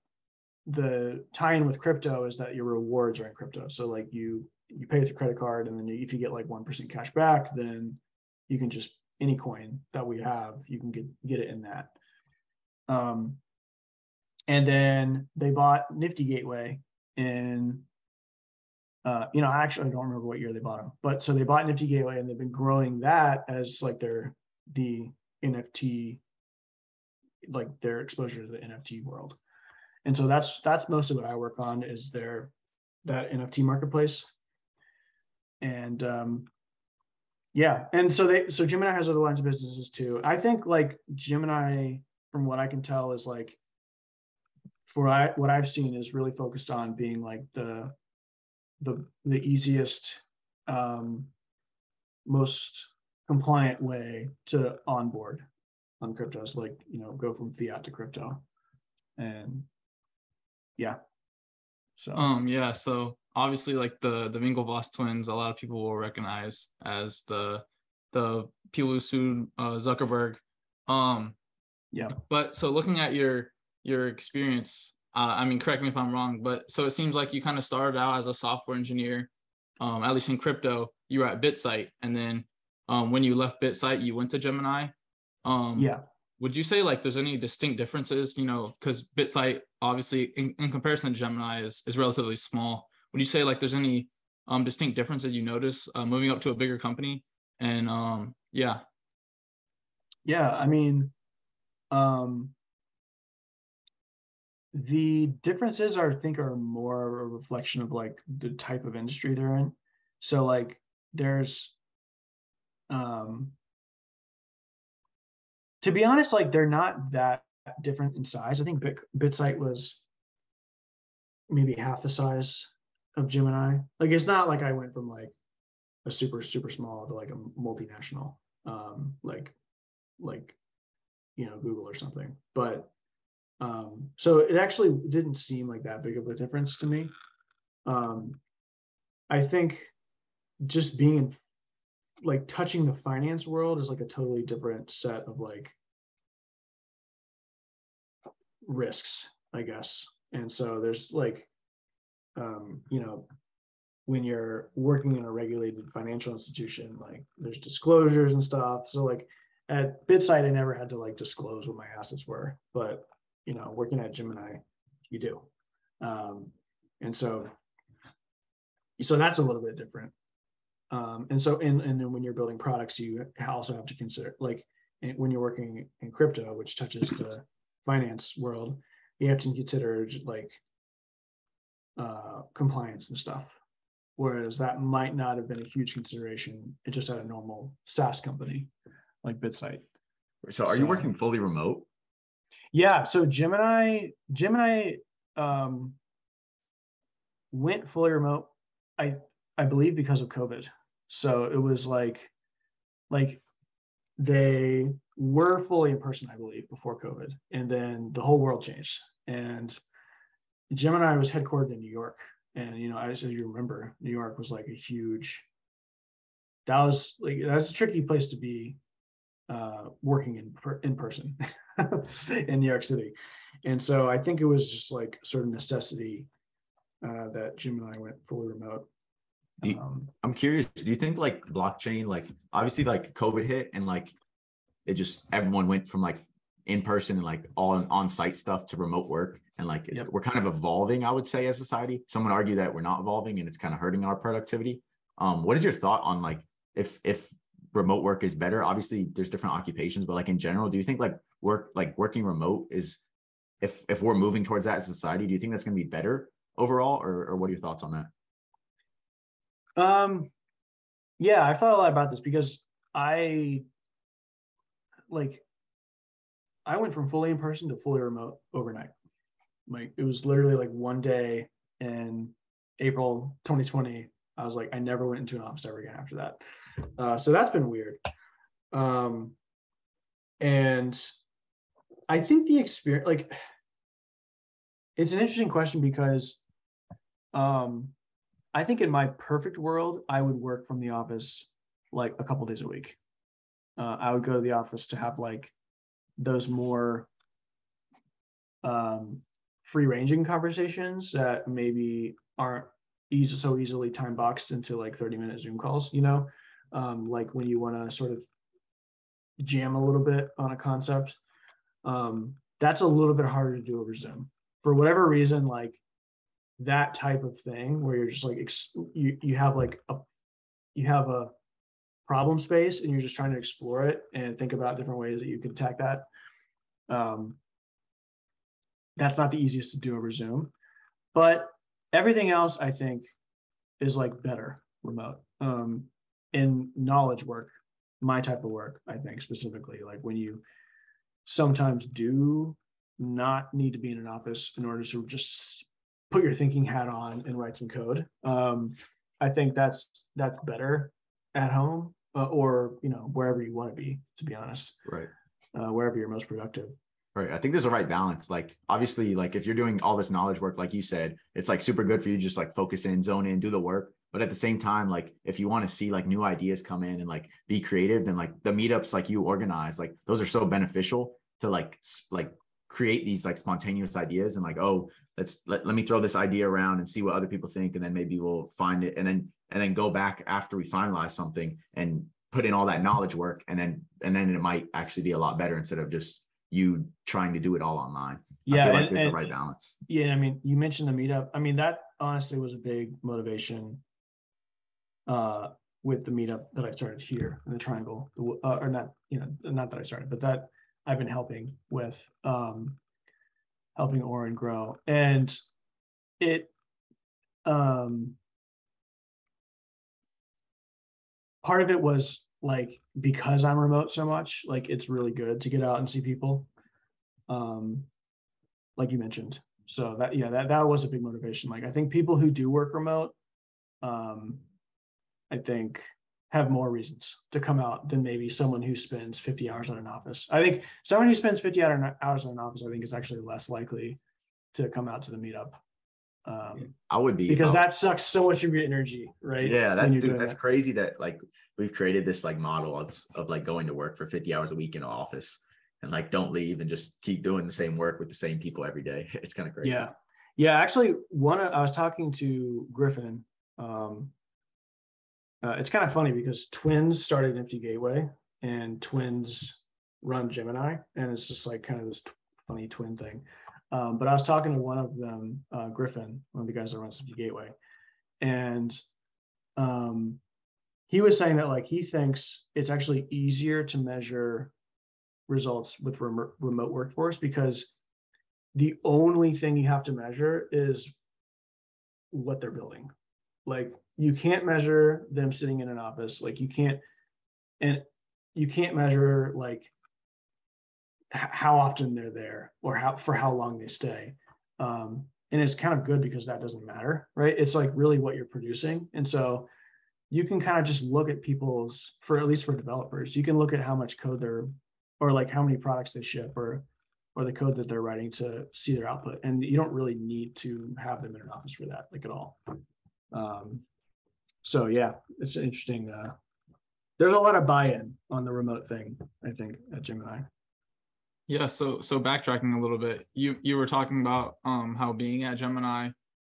the tie-in with crypto is that your rewards are in crypto. So like you you pay with your credit card, and then if you get like one percent cash back, then you can just any coin that we have, you can get get it in that. Um, and then they bought Nifty Gateway in uh, you know, I actually I don't remember what year they bought them, but so they bought Nifty Gateway and they've been growing that as like their the NFT, like their exposure to the NFT world. And so that's that's mostly what I work on is their that NFT marketplace. And um yeah, and so they so Gemini has other lines of businesses too. I think like Gemini, from what I can tell, is like for I, what I've seen is really focused on being like the the the easiest, um, most compliant way to onboard on cryptos, like you know, go from fiat to crypto, and yeah. So Um, yeah, so obviously like the the Winklevoss twins, a lot of people will recognize as the the people who sued uh, Zuckerberg. Um, yeah, but so looking at your your experience, uh, I mean, correct me if I'm wrong, but so it seems like you kind of started out as a software engineer, um, at least in crypto. You were at BitSight, and then um, when you left BitSight, you went to Gemini. Um, yeah. Would you say like there's any distinct differences? You know, because BitSight obviously in, in comparison to Gemini is is relatively small. Would you say like there's any um, distinct differences you notice uh, moving up to a bigger company? And um, yeah, yeah. I mean, um, the differences are, I think, are more a reflection of like the type of industry they're in. So like there's um to be honest, like they're not that different in size. I think Bit BitSight was maybe half the size of Gemini. Like it's not like I went from like a super super small to like a multinational, um, like like you know Google or something. But um, so it actually didn't seem like that big of a difference to me. Um, I think just being in like touching the finance world is like a totally different set of like risks, I guess. And so there's like, um, you know, when you're working in a regulated financial institution, like there's disclosures and stuff. So like at BitSight, I never had to like disclose what my assets were, but you know, working at Gemini, you do. Um, and so, so that's a little bit different. Um, and so, and, and then when you're building products, you also have to consider like when you're working in crypto, which touches the finance world, you have to consider like uh, compliance and stuff. Whereas that might not have been a huge consideration. It just at a normal SaaS company like BitSight. So, are so, you working fully remote? Yeah. So Gemini, Gemini um, went fully remote. I I believe because of COVID. So it was like, like they were fully in person, I believe, before COVID, and then the whole world changed. And Gemini was headquartered in New York, and you know, as you remember, New York was like a huge. That was like that's a tricky place to be uh, working in in person [laughs] in New York City, and so I think it was just like sort of necessity uh, that Gemini went fully remote. You, um, I'm curious. Do you think like blockchain, like obviously like COVID hit and like it just everyone went from like in person and like all on site stuff to remote work and like yep. we're kind of evolving i would say as society some would argue that we're not evolving and it's kind of hurting our productivity um what is your thought on like if if remote work is better obviously there's different occupations but like in general do you think like work like working remote is if if we're moving towards that as society do you think that's going to be better overall or, or what are your thoughts on that um yeah i thought a lot about this because i like i went from fully in person to fully remote overnight. Like it was literally like one day in april 2020 i was like i never went into an office ever again after that. Uh, so that's been weird. Um, and I think the experience, like, it's an interesting question because um, I think in my perfect world, I would work from the office like a couple days a week. Uh, I would go to the office to have like those more um, free ranging conversations that maybe aren't easy so easily time boxed into like 30 minute Zoom calls, you know, um, like when you want to sort of jam a little bit on a concept. Um, that's a little bit harder to do over Zoom for whatever reason. Like that type of thing where you're just like ex- you you have like a you have a problem space and you're just trying to explore it and think about different ways that you can attack that. Um, that's not the easiest to do over Zoom, but everything else I think is like better remote. Um, in knowledge work, my type of work, I think specifically, like when you sometimes do not need to be in an office in order to just put your thinking hat on and write some code. Um, I think that's that's better at home uh, or you know wherever you want to be. To be honest, Right. uh, wherever you're most productive. Right. I think there's a right balance. Like obviously, like if you're doing all this knowledge work, like you said, it's like super good for you just like focus in, zone in, do the work. But at the same time, like if you want to see like new ideas come in and like be creative, then like the meetups like you organize, like those are so beneficial to like like create these like spontaneous ideas and like, oh, let's let, let me throw this idea around and see what other people think. And then maybe we'll find it and then and then go back after we finalize something and put in all that knowledge work and then and then it might actually be a lot better instead of just you trying to do it all online. I Yeah, feel like and- there's and- a right balance. Yeah, I mean, you mentioned the meetup. I mean, that honestly was a big motivation uh, with the meetup that I started here in the Triangle, uh, or not, you know, not that I started, but that I've been helping with, um, helping Oren grow, and it, um, part of it was like because I'm remote so much, like it's really good to get out and see people. Um, like you mentioned. So that yeah, that that was a big motivation. Like I think people who do work remote, um, I think have more reasons to come out than maybe someone who spends 50 hours in an office. I think someone who spends 50 hours in an office, I think is actually less likely to come out to the meetup. Um, I would be because that sucks so much of your energy, right? Yeah, that's dude, that's that. crazy that like we've created this like model of of like going to work for 50 hours a week in an office and like don't leave and just keep doing the same work with the same people every day. [laughs] It's kind of crazy. Yeah. Yeah. Actually, one, I was talking to Griffin. Um, uh, it's kind of funny because twins started Nifty Gateway and twins run Gemini. And it's just like kind of this t- funny twin thing. Um, but I was talking to one of them, uh, Griffin, one of the guys that runs Nifty Gateway. And um, he was saying that like he thinks it's actually easier to measure results with remo- remote workforce because the only thing you have to measure is what they're building. Like you can't measure them sitting in an office. Like you can't, and you can't measure like h- how often they're there or how for how long they stay. Um, and it's kind of good because that doesn't matter, right? It's like really what you're producing, and so you can kind of just look at people's for at least for developers, you can look at how much code they're or like how many products they ship or or the code that they're writing to see their output. And you don't really need to have them in an office for that, like at all. Um, so yeah, it's interesting. Uh, there's a lot of buy-in on the remote thing, I think, at Gemini. Yeah, so so backtracking a little bit, you you were talking about um how being at Gemini,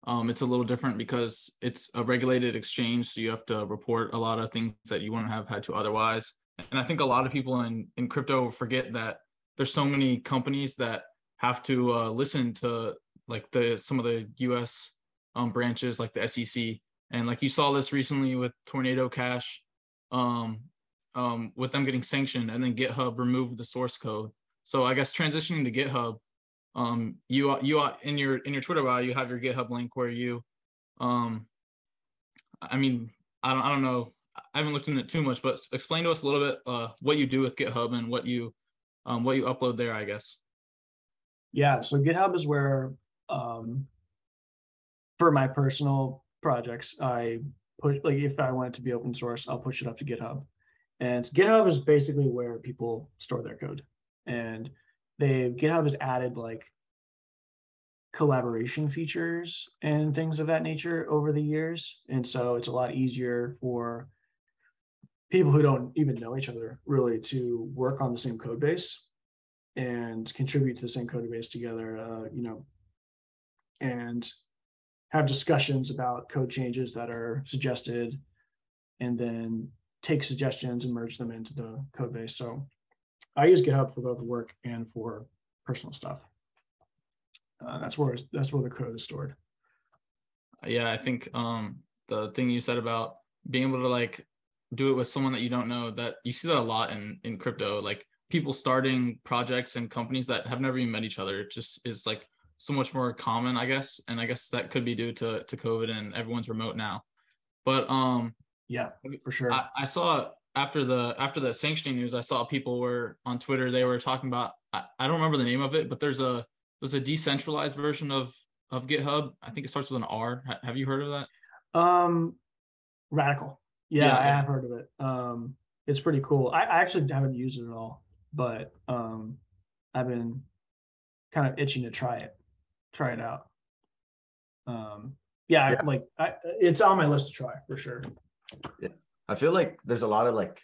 um it's a little different because it's a regulated exchange, so you have to report a lot of things that you wouldn't have had to otherwise. And I think a lot of people in in crypto forget that there's so many companies that have to uh, listen to like the some of the U.S. Um, branches like the SEC, and like you saw this recently with Tornado Cash, um, um, with them getting sanctioned, and then GitHub removed the source code. So I guess transitioning to GitHub, um, you you in your in your Twitter bio you have your GitHub link where you, um, I mean I don't I don't know I haven't looked into it too much, but explain to us a little bit uh, what you do with GitHub and what you um, what you upload there. I guess. Yeah, so GitHub is where, um, for my personal projects, I put like if I want it to be open source, I'll push it up to GitHub, and GitHub is basically where people store their code, and they GitHub has added like collaboration features and things of that nature over the years, and so it's a lot easier for people who don't even know each other really to work on the same code base and contribute to the same code base together, uh, you know, and have discussions about code changes that are suggested and then take suggestions and merge them into the code base. So I use GitHub for both work and for personal stuff. Uh, that's where that's where the code is stored. Yeah, I think um the thing you said about being able to like do it with someone that you don't know that you see that a lot in in crypto like people starting projects and companies that have never even met each other it just is like so much more common i guess and i guess that could be due to to covid and everyone's remote now. But um yeah for sure. I, I saw after the after the sanctioning news i saw people were on twitter they were talking about I, I don't remember the name of it but there's a there's a decentralized version of of github. I think it starts with an r. Have you heard of that? Um Radicle. Yeah, yeah, I have heard of it. Um, it's pretty cool. I, I actually haven't used it at all, but um, I've been kind of itching to try it, try it out. Um, yeah, yeah. I, like I, it's on my list to try for sure. Yeah, I feel like there's a lot of like,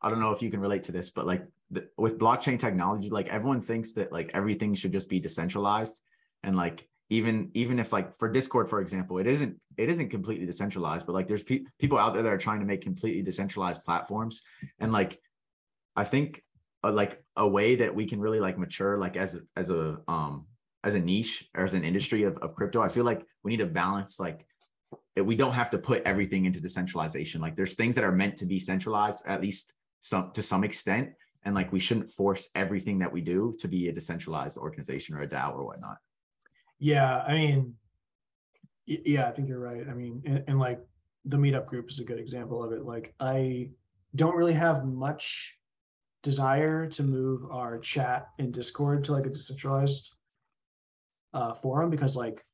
I don't know if you can relate to this, but like the, with blockchain technology, like everyone thinks that like everything should just be decentralized, and like even even if like for discord for example it isn't it isn't completely decentralized but like there's pe- people out there that are trying to make completely decentralized platforms and like i think uh, like a way that we can really like mature like as a, as a um as a niche or as an industry of, of crypto i feel like we need to balance like we don't have to put everything into decentralization like there's things that are meant to be centralized at least some to some extent and like we shouldn't force everything that we do to be a decentralized organization or a dao or whatnot yeah, I mean, yeah, I think you're right. I mean, and, and, like the meetup group is a good example of it. Like, I don't really have much desire to move our chat in Discord to like a decentralized uh, forum because like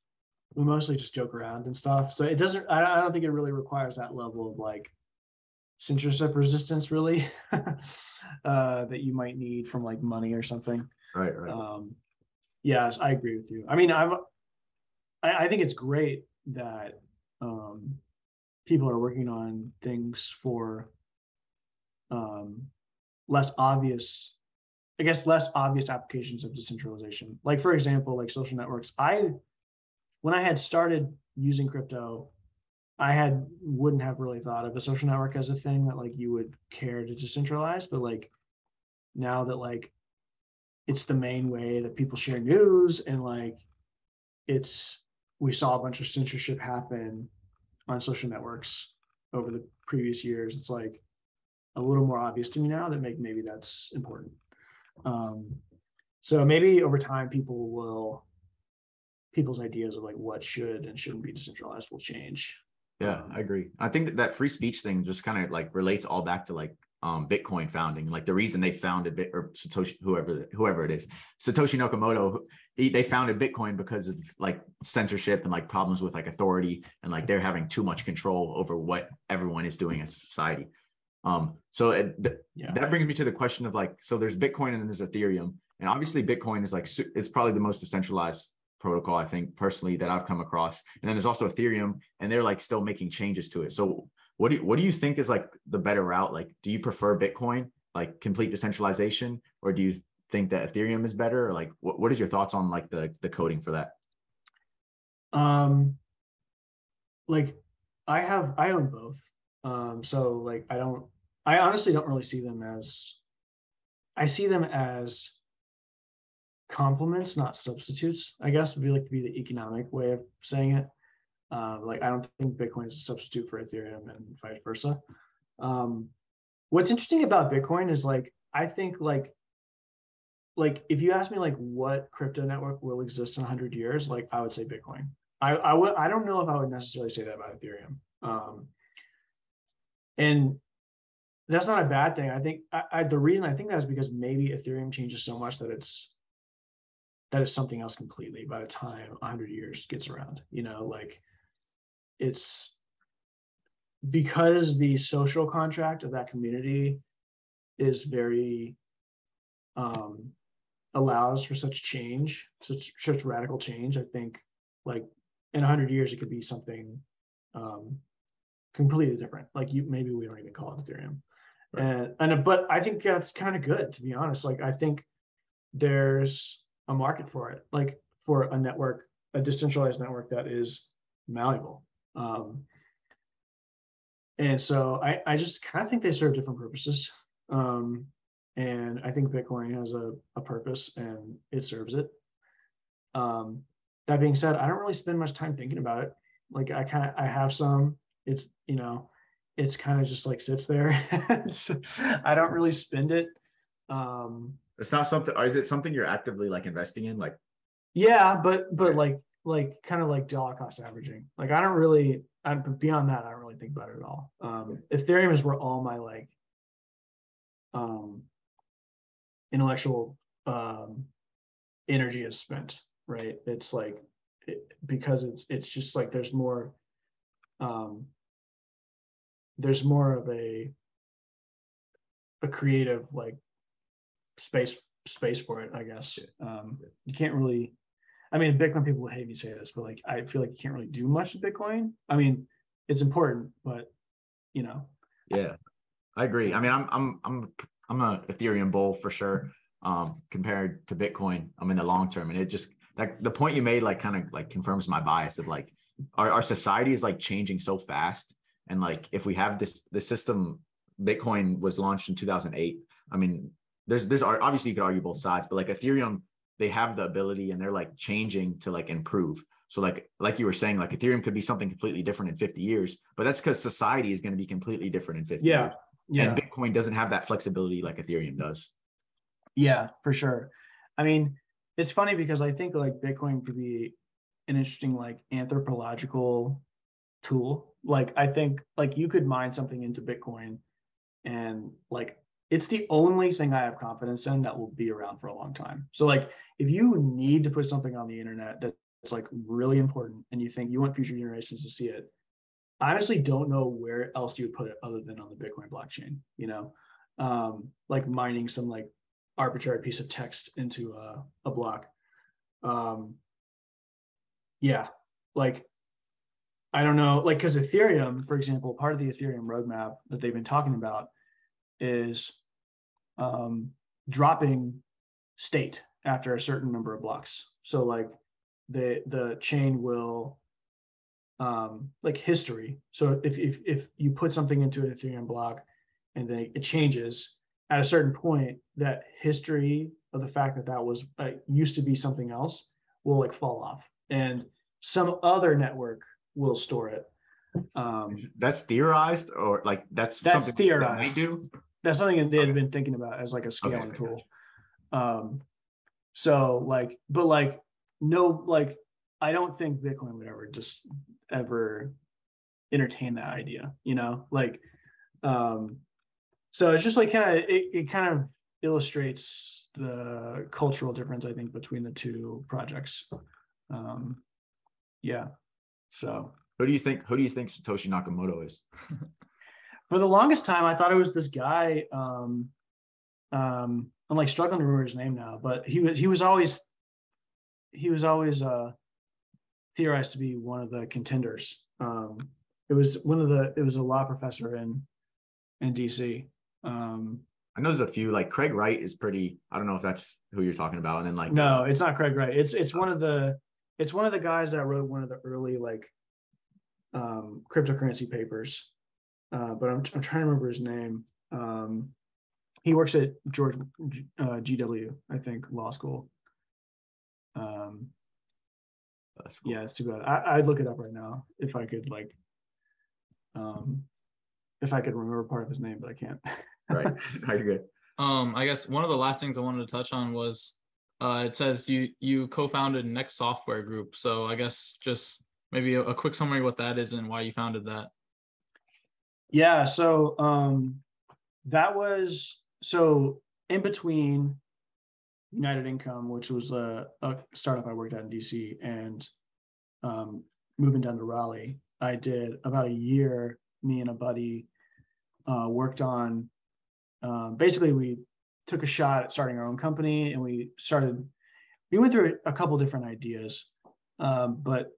we mostly just joke around and stuff. So it doesn't. I, I don't think it really requires that level of like censorship resistance, really, [laughs] uh, that you might need from like money or something. Right. Right. Um, Yes, I agree with you. I mean, I'm, I, I think it's great that um, people are working on things for um, less obvious, I guess, less obvious applications of decentralization. Like, for example, like social networks. I, when I had started using crypto, I had wouldn't have really thought of a social network as a thing that like you would care to decentralize, but like now that like it's the main way that people share news and like it's we saw a bunch of censorship happen on social networks over the previous years it's like a little more obvious to me now that make maybe that's important um, so maybe over time people will people's ideas of like what should and shouldn't be decentralized will change yeah i agree i think that, that free speech thing just kind of like relates all back to like um, Bitcoin founding. Like the reason they founded Bit or Satoshi, whoever whoever it is, Satoshi Nakamoto, he, they founded Bitcoin because of like censorship and like problems with like authority and like they're having too much control over what everyone is doing as a society. Um, so it, th- yeah. that brings me to the question of like, so there's Bitcoin and then there's Ethereum, and obviously Bitcoin is like it's probably the most decentralized protocol I think personally that I've come across, and then there's also Ethereum, and they're like still making changes to it. So what do you, what do you think is like the better route? Like, do you prefer Bitcoin, like complete decentralization, or do you think that Ethereum is better? Or like, what, what is your thoughts on like the the coding for that? Um, like I have I own both. Um, so like I don't I honestly don't really see them as I see them as complements, not substitutes. I guess would be like to be the economic way of saying it. Uh, like I don't think Bitcoin is a substitute for Ethereum and vice versa. Um, what's interesting about Bitcoin is like I think like like if you ask me like what crypto network will exist in 100 years, like I would say Bitcoin. I I would I don't know if I would necessarily say that about Ethereum. Um, and that's not a bad thing. I think I, I, the reason I think that is because maybe Ethereum changes so much that it's that is something else completely by the time 100 years gets around. You know, like it's because the social contract of that community is very um, allows for such change, such such radical change. I think like in hundred years it could be something um, completely different. Like you maybe we don't even call it Ethereum. Right. And and but I think that's kind of good to be honest. Like I think there's a market for it, like for a network, a decentralized network that is malleable. Um, and so I, I just kind of think they serve different purposes. Um, and I think Bitcoin has a, a purpose and it serves it. Um, that being said, I don't really spend much time thinking about it. Like I kind of I have some. It's you know, it's kind of just like sits there. [laughs] I don't really spend it. Um, it's not something. Is it something you're actively like investing in? Like, yeah, but but like like kind of like dollar cost averaging. Like I don't really. I'm beyond that. I don't really think about it at all. Um, Ethereum is where all my like um, intellectual um, energy is spent right it's like it, because it's it's just like there's more um there's more of a a creative like space space for it i guess. Um you can't really i mean bitcoin people hate me say this but like i feel like you can't really do much with bitcoin. I mean it's important but you know. Yeah i agree. I mean i'm i'm i'm i'm a ethereum bull for sure um compared to bitcoin i'm in the long term and it just like the point you made like kind of like confirms my bias of like our, our society is like changing so fast and like if we have this the system bitcoin was launched in 2008 i mean there's there's obviously you could argue both sides but like ethereum they have the ability and they're like changing to like improve. So like like you were saying like ethereum could be something completely different in 50 years but that's because society is going to be completely different in 50 yeah years. yeah. And bitcoin doesn't have that flexibility like ethereum does. Yeah for sure. I mean it's funny because I think like Bitcoin could be an interesting like anthropological tool. Like I think like you could mine something into Bitcoin and like it's the only thing I have confidence in that will be around for a long time. So like if you need to put something on the internet that's like really important and you think you want future generations to see it, I honestly don't know where else you would put it other than on the Bitcoin blockchain, you know? Um, like mining some like arbitrary piece of text into a, a block. Um, yeah, like I don't know, like because Ethereum, for example, part of the Ethereum roadmap that they've been talking about is um, dropping state after a certain number of blocks. So like the the chain will um, like history. So if if if you put something into an Ethereum block and then it changes, at a certain point that history of the fact that that was uh, used to be something else will like fall off and some other network will store it. Um that's theorized or like that's that's something theorized. that do? That's something that they had Okay. been thinking about as like a scaling okay, tool. Um so like but like no like i don't think bitcoin would ever just ever entertain that idea you know? Like um so it's just like kind of it, it kind of illustrates the cultural difference i think between the two projects. Um yeah so who do you think who do you think satoshi nakamoto is? [laughs] For the longest time i thought it was this guy um um i'm like struggling to remember his name now but he was he was always he was always uh theorized to be one of the contenders. Um it was one of the it was a law professor in in dc um i know there's a few like craig wright is pretty i don't know if that's who you're talking about and then like no it's not craig wright. It's it's one of the it's one of the guys that wrote one of the early like um cryptocurrency papers. Uh but i'm, I'm trying to remember his name. Um he works at george uh, gw i think law school. Um cool. yeah it's too bad. I, i'd look it up right now if i could like um if i could remember part of his name but i can't. [laughs] Right. I agree Um, I guess one of the last things I wanted to touch on was uh, it says you you co-founded Next Software Group. So I guess just maybe a, a quick summary what that is and why you founded that. Yeah, so um that was so in between United Income, which was a, a startup I worked at in DC, and um, moving down to Raleigh, I did about a year. Me and a buddy uh, worked on. Um, basically, we took a shot at starting our own company, and we started. We went through a couple different ideas, um, but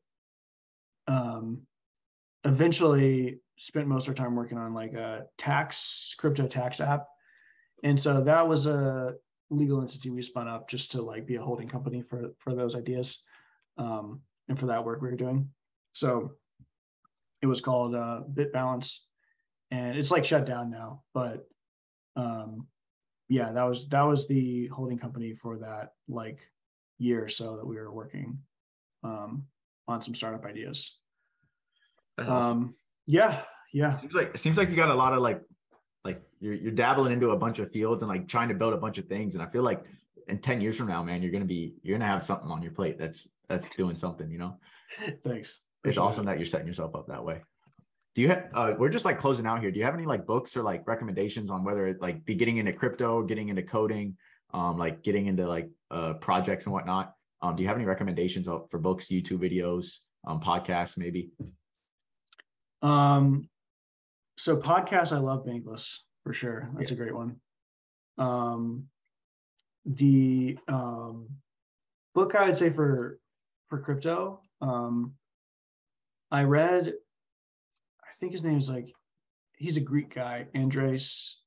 um, eventually spent most of our time working on like a tax crypto tax app and so that was a legal entity we spun up just to like be a holding company for for those ideas um, and for that work we were doing. So it was called uh, Bit Balance, and it's like shut down now. But um, yeah, that was that was the holding company for that like year or so that we were working um, on some startup ideas. Awesome. Um, yeah, yeah, seems like it seems like you got a lot of like like you're you're dabbling into a bunch of fields and like trying to build a bunch of things. And I feel like in 10 years from now, man, you're gonna be you're gonna have something on your plate that's that's doing something, you know. [laughs] thanks. It's awesome it. that you're setting yourself up that way. Do you have uh we're just like closing out here. Do you have any like books or like recommendations on whether it like be getting into crypto, getting into coding, um, like getting into like uh projects and whatnot? Um, do you have any recommendations for books, YouTube videos, um, podcasts, maybe? Um, so podcasts, I love Bankless for sure. That's a great one. Um, the um, book I would say for for crypto, um, I read. I think his name is like, he's a Greek guy, Andres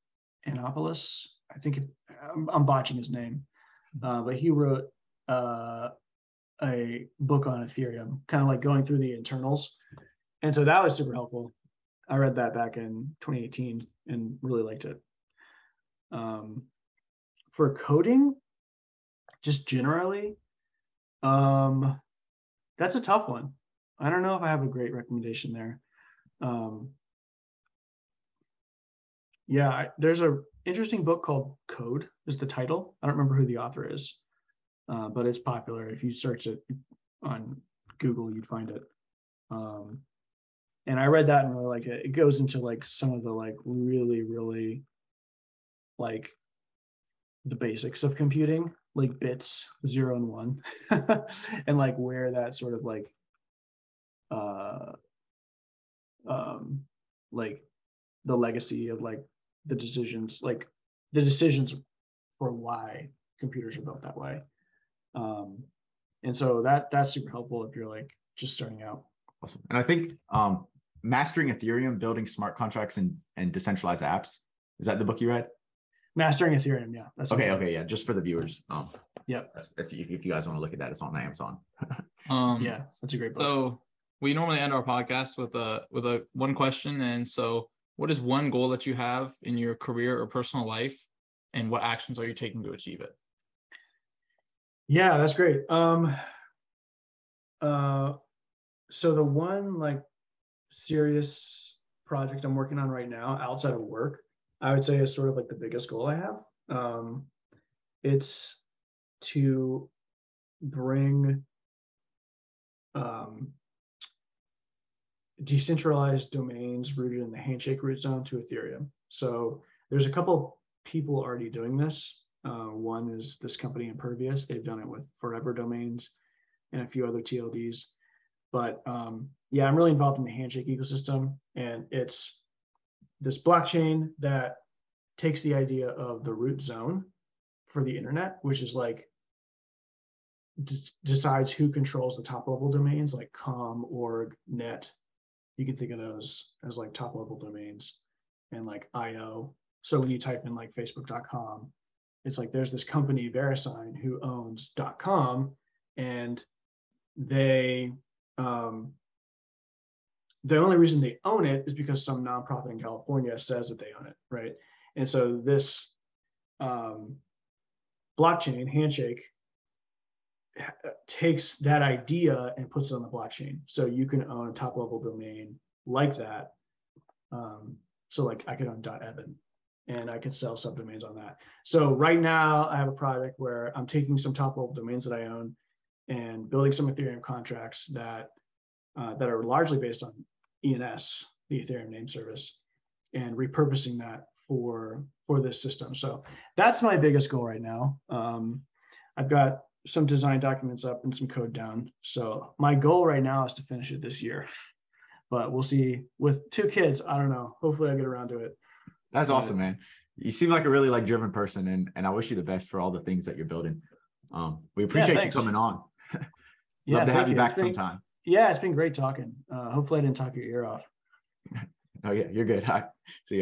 Anopoulos. I think it, I'm, I'm botching his name, uh, but he wrote uh, a book on Ethereum, kind of like going through the internals and so that was super helpful. I read that back in 2018 and really liked it. Um, for coding, just generally, um, that's a tough one. I don't know if I have a great recommendation there. Um, yeah, I, there's a interesting book called Code is the title. I don't remember who the author is, uh, but it's popular. If you search it on Google, you'd find it. Um, and I read that and really like it. It goes into like some of the like really, really like the basics of computing, like bits, zero and one, [laughs] and like where that sort of like uh um like the legacy of like the decisions, like the decisions for why computers are built that way. Um and so that that's super helpful if you're like just starting out. Awesome. And I think um mastering Ethereum, building smart contracts and and decentralized apps. Is that the book you read? Mastering Ethereum, yeah. That's Okay, okay. okay, yeah, just for the viewers. Um, Yep. if you, if you guys want to look at that, it's on Amazon. [laughs] Um, Yeah, that's a great book. So we normally end our podcast with a with a one question, and so what is one goal that you have in your career or personal life, and what actions are you taking to achieve it? Yeah, that's great. Um uh so the one like serious project I'm working on right now outside of work, I would say is sort of like the biggest goal I have. Um it's to bring um decentralized domains rooted in the handshake root zone to Ethereum. So there's a couple people already doing this. Uh, one is this company Impervious. They've done it with Forever Domains and a few other TLDs. But um, yeah, I'm really involved in the Handshake ecosystem, and it's this blockchain that takes the idea of the root zone for the internet, which is like decides who controls the top level domains like com, org, net. You can think of those as like top level domains, and like IO. So when you type in like Facebook.com, it's like there's this company verisign who owns com and they um, the only reason they own it is because some nonprofit in california says that they own it right and so this um, blockchain handshake ha- takes that idea and puts it on the blockchain so you can own a top level domain like that um, so like i could own dot evan and I could sell subdomains on that. So right now I have a project where I'm taking some top level domains that I own and building some Ethereum contracts that uh, that are largely based on ENS, the Ethereum name service, and repurposing that for for this system. So that's my biggest goal right now. Um, I've got some design documents up and some code down. So my goal right now is to finish it this year. But we'll see. With two kids, I don't know. Hopefully, I get around to it. That's Yeah. awesome, man. You seem like a really like driven person, and and I wish you the best for all the things that you're building. Um, we appreciate you coming on. [laughs] Yeah, to have you you. back been- sometime. Yeah, it's been great talking. Uh, hopefully, I didn't talk your ear off. [laughs] Oh yeah, you're good. [laughs] Hi. See you.